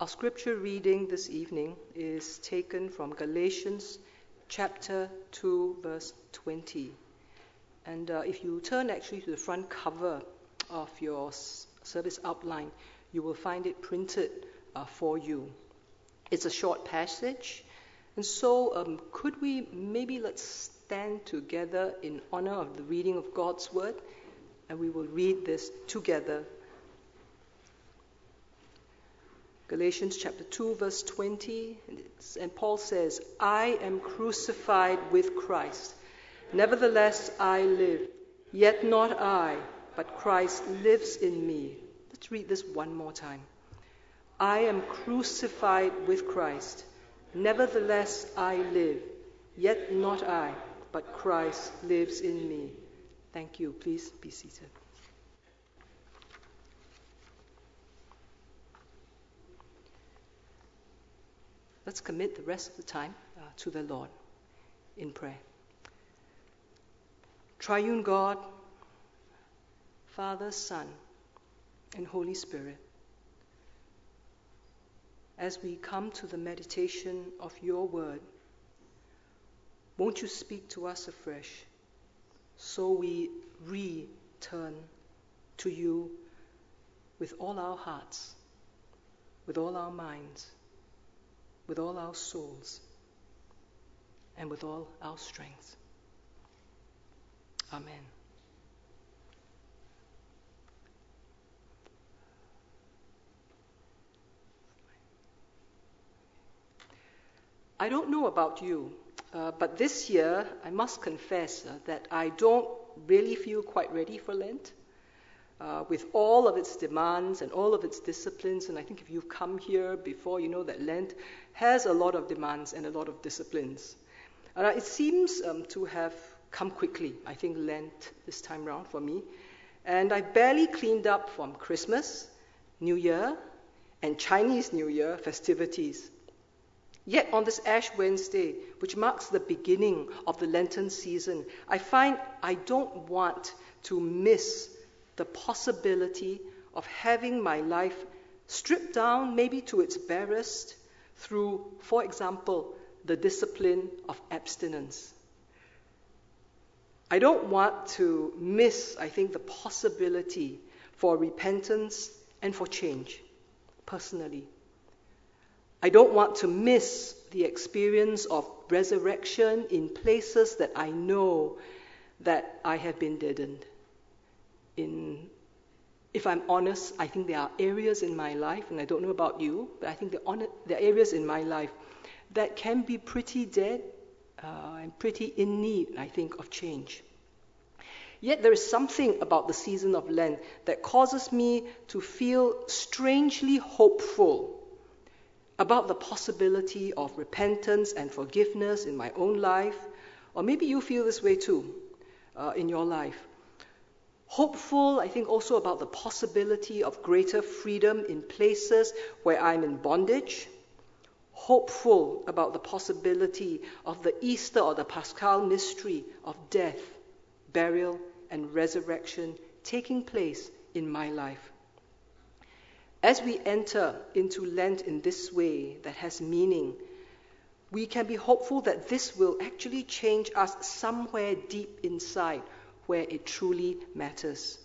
Our scripture reading this evening is taken from Galatians chapter 2, verse 20. And uh, if you turn actually to the front cover of your service outline, you will find it printed uh, for you. It's a short passage. And so, um, could we maybe let's stand together in honor of the reading of God's word, and we will read this together Galatians chapter 2, verse 20. And Paul says, I am crucified with Christ. Nevertheless, I live. Yet not I, but Christ lives in me. Let's read this one more time. I am crucified with Christ. Nevertheless, I live. Yet not I, but Christ lives in me. Thank you. Please be seated. Let's commit the rest of the time uh, to the Lord in prayer. Triune God, Father, Son, and Holy Spirit, as we come to the meditation of your word, won't you speak to us afresh so we return to you with all our hearts, with all our minds with all our souls and with all our strength. Amen. I don't know about you, uh, but this year I must confess uh, that I don't really feel quite ready for Lent uh, with all of its demands and all of its disciplines. And I think if you've come here before, you know that Lent has a lot of demands and a lot of disciplines. Uh, it seems um, to have come quickly, I think, Lent this time round for me. And I barely cleaned up from Christmas, New Year, and Chinese New Year festivities. Yet on this Ash Wednesday, which marks the beginning of the Lenten season, I find I don't want to miss the possibility of having my life stripped down, maybe to its barest, through, for example, the discipline of abstinence. I don't want to miss, I think, the possibility for repentance and for change, personally. I don't want to miss the experience of resurrection in places that I know that I have been deadened in if I'm honest, I think there are areas in my life, and I don't know about you, but I think there are areas in my life that can be pretty dead uh, and pretty in need, I think, of change. Yet there is something about the season of Lent that causes me to feel strangely hopeful about the possibility of repentance and forgiveness in my own life. Or maybe you feel this way too uh, in your life hopeful, I think, also about the possibility of greater freedom in places where I'm in bondage, hopeful about the possibility of the Easter or the Paschal mystery of death, burial, and resurrection taking place in my life. As we enter into Lent in this way that has meaning, we can be hopeful that this will actually change us somewhere deep inside where it truly matters.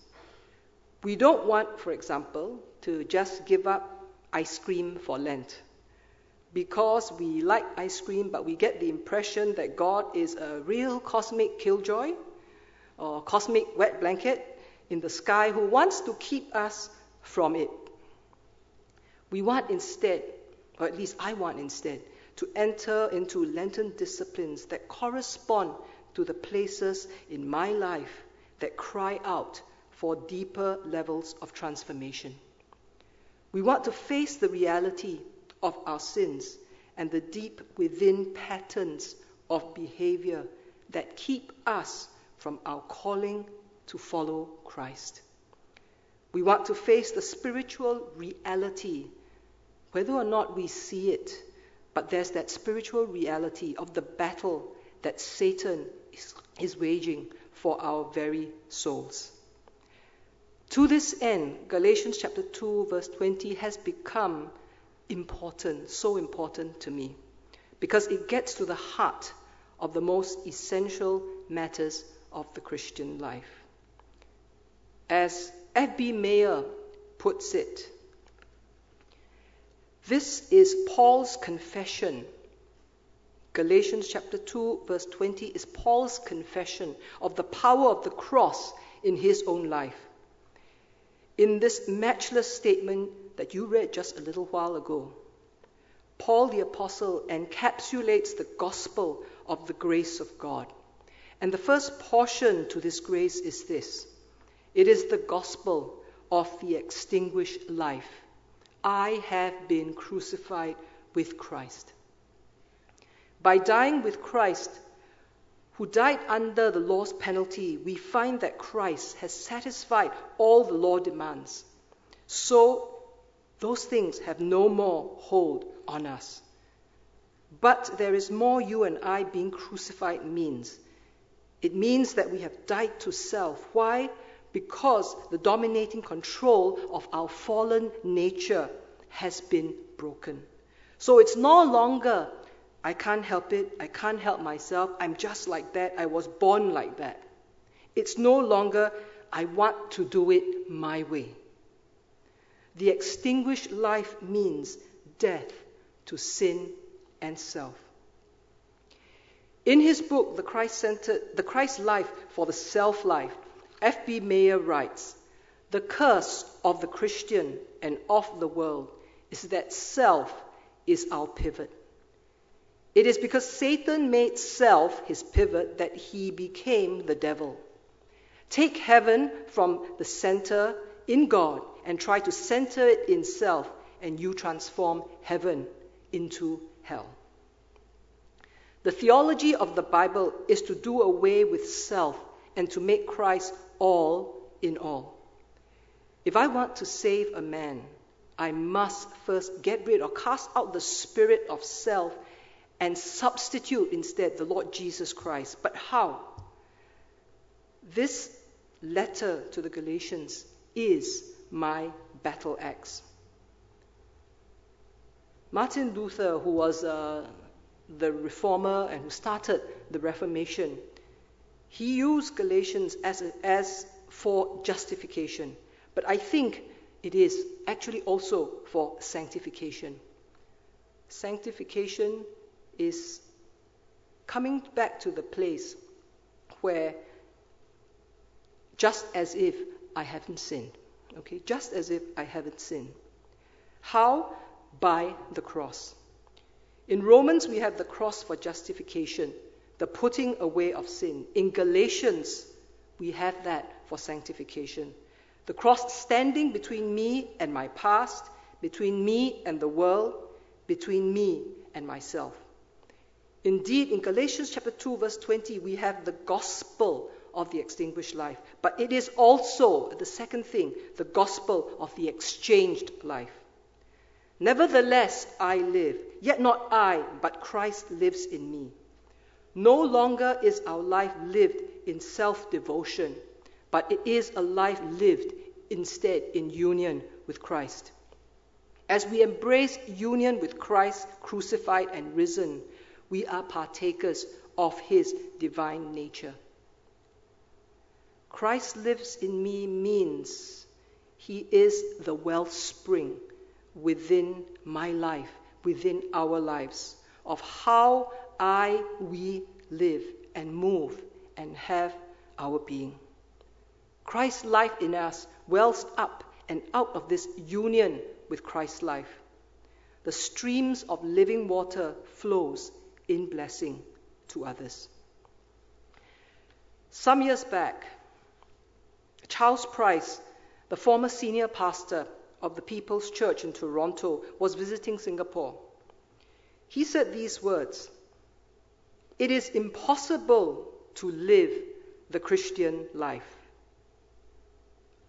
We don't want, for example, to just give up ice cream for Lent because we like ice cream, but we get the impression that God is a real cosmic killjoy or cosmic wet blanket in the sky who wants to keep us from it. We want instead, or at least I want instead, to enter into Lenten disciplines that correspond to the places in my life that cry out for deeper levels of transformation. We want to face the reality of our sins and the deep within patterns of behavior that keep us from our calling to follow Christ. We want to face the spiritual reality, whether or not we see it, but there's that spiritual reality of the battle that Satan is, is waging for our very souls. To this end, Galatians chapter 2, verse 20 has become important, so important to me, because it gets to the heart of the most essential matters of the Christian life. As F.B. Meyer puts it, this is Paul's confession. Galatians chapter 2, verse 20 is Paul's confession of the power of the cross in his own life. In this matchless statement that you read just a little while ago, Paul the Apostle encapsulates the gospel of the grace of God. And the first portion to this grace is this it is the gospel of the extinguished life. I have been crucified with Christ. By dying with Christ, who died under the law's penalty, we find that Christ has satisfied all the law demands. So those things have no more hold on us. But there is more you and I being crucified means. It means that we have died to self. Why? Because the dominating control of our fallen nature has been broken. So it's no longer I can't help it. I can't help myself. I'm just like that. I was born like that. It's no longer, I want to do it my way. The extinguished life means death to sin and self. In his book, The Christ Centered, The Christ Life for the Self Life, F.B. Meyer writes The curse of the Christian and of the world is that self is our pivot. It is because Satan made self his pivot that he became the devil. Take heaven from the center in God and try to center it in self, and you transform heaven into hell. The theology of the Bible is to do away with self and to make Christ all in all. If I want to save a man, I must first get rid or cast out the spirit of self and substitute instead the Lord Jesus Christ. But how? This letter to the Galatians is my battle axe. Martin Luther, who was uh, the reformer and who started the Reformation, he used Galatians as, a, as for justification. But I think it is actually also for sanctification. Sanctification is coming back to the place where just as if I haven't sinned. Okay, just as if I haven't sinned. How? By the cross. In Romans, we have the cross for justification, the putting away of sin. In Galatians, we have that for sanctification. The cross standing between me and my past, between me and the world, between me and myself. Indeed, in Galatians chapter 2, verse 20, we have the gospel of the extinguished life. But it is also, the second thing, the gospel of the exchanged life. Nevertheless, I live, yet not I, but Christ lives in me. No longer is our life lived in self devotion, but it is a life lived instead in union with Christ. As we embrace union with Christ crucified and risen, we are partakers of his divine nature. Christ lives in me means he is the wellspring within my life, within our lives, of how I, we live and move and have our being. Christ's life in us wells up and out of this union with Christ's life. The streams of living water flows in blessing to others. Some years back, Charles Price, the former senior pastor of the People's Church in Toronto, was visiting Singapore. He said these words It is impossible to live the Christian life.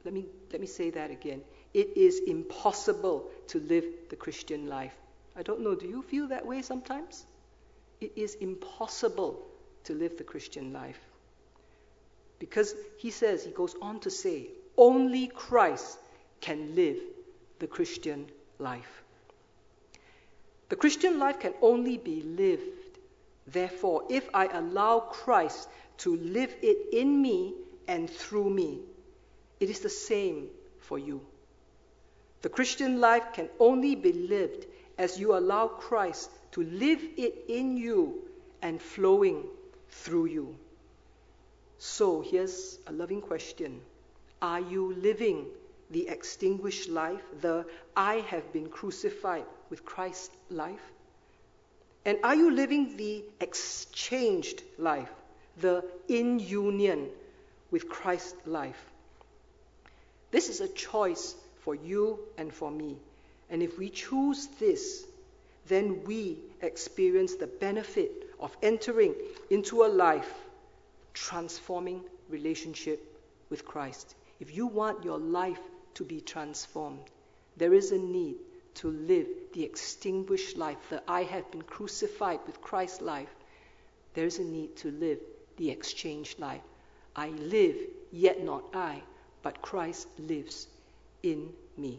Let me, let me say that again. It is impossible to live the Christian life. I don't know, do you feel that way sometimes? It is impossible to live the Christian life. Because he says, he goes on to say, only Christ can live the Christian life. The Christian life can only be lived, therefore, if I allow Christ to live it in me and through me. It is the same for you. The Christian life can only be lived as you allow Christ to live it in you and flowing through you. So here's a loving question Are you living the extinguished life, the I have been crucified with Christ life? And are you living the exchanged life, the in union with Christ life? This is a choice for you and for me. And if we choose this, then we experience the benefit of entering into a life transforming relationship with Christ. If you want your life to be transformed, there is a need to live the extinguished life, that I have been crucified with Christ's life. There is a need to live the exchanged life. I live, yet not I, but Christ lives in me.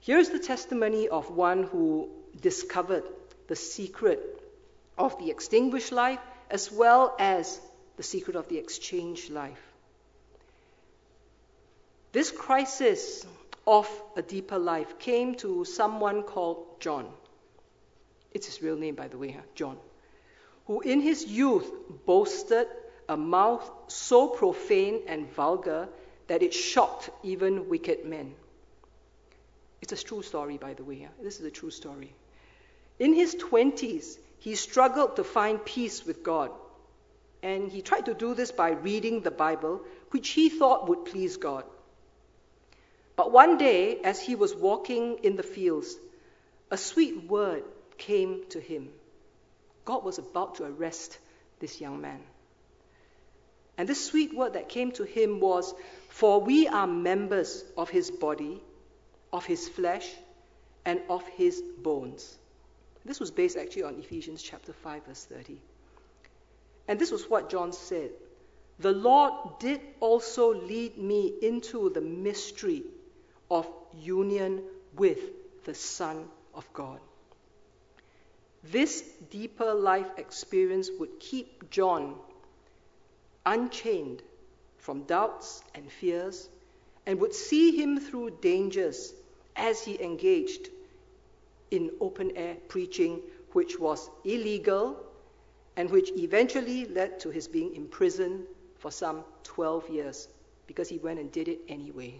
Here's the testimony of one who discovered the secret of the extinguished life as well as the secret of the exchanged life. This crisis of a deeper life came to someone called John. It's his real name, by the way, huh? John, who in his youth boasted a mouth so profane and vulgar that it shocked even wicked men. It's a true story, by the way. This is a true story. In his 20s, he struggled to find peace with God. And he tried to do this by reading the Bible, which he thought would please God. But one day, as he was walking in the fields, a sweet word came to him. God was about to arrest this young man. And this sweet word that came to him was, For we are members of his body, of his flesh, and of his bones. This was based actually on Ephesians chapter 5, verse 30. And this was what John said The Lord did also lead me into the mystery of union with the Son of God. This deeper life experience would keep John unchained from doubts and fears and would see him through dangers as he engaged in open air preaching, which was illegal and which eventually led to his being imprisoned for some 12 years because he went and did it anyway.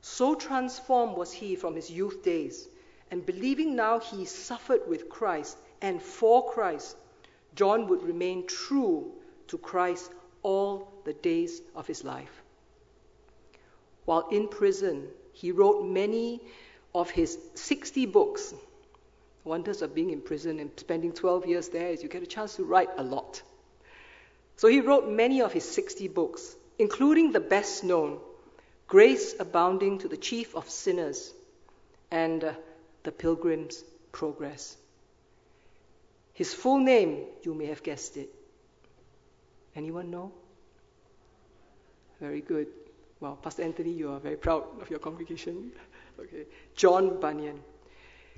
So transformed was he from his youth days, and believing now he suffered with Christ and for Christ, John would remain true to Christ all the days of his life. While in prison, he wrote many of his 60 books. Wonders of being in prison and spending 12 years there is you get a chance to write a lot. So he wrote many of his 60 books, including the best known, Grace Abounding to the Chief of Sinners, and uh, The Pilgrim's Progress. His full name, you may have guessed it. Anyone know? Very good. Well, Pastor Anthony, you are very proud of your congregation. Okay. John Bunyan.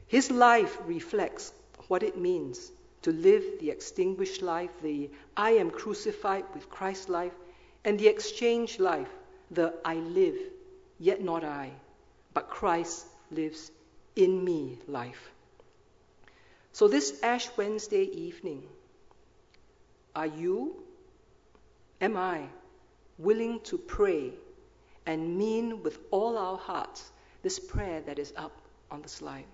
His life reflects what it means to live the extinguished life, the I am crucified with Christ life, and the exchange life, the I live, yet not I, but Christ lives in me life. So, this Ash Wednesday evening, are you, am I, willing to pray and mean with all our hearts this prayer that is up on the slide.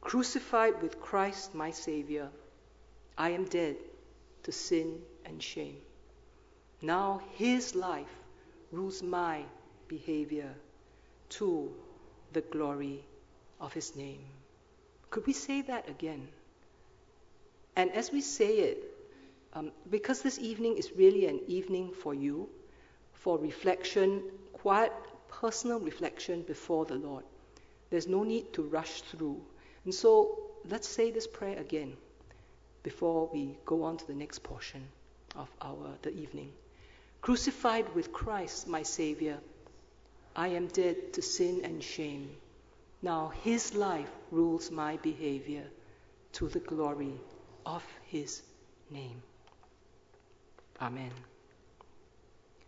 Crucified with Christ, my Savior, I am dead to sin and shame. Now His life rules my behavior to the glory of His name. Could we say that again? And as we say it, um, because this evening is really an evening for you, for reflection, quiet personal reflection before the Lord. There's no need to rush through. And so let's say this prayer again before we go on to the next portion of our the evening. Crucified with Christ, my Savior, I am dead to sin and shame. Now His life rules my behavior to the glory of His name. Amen.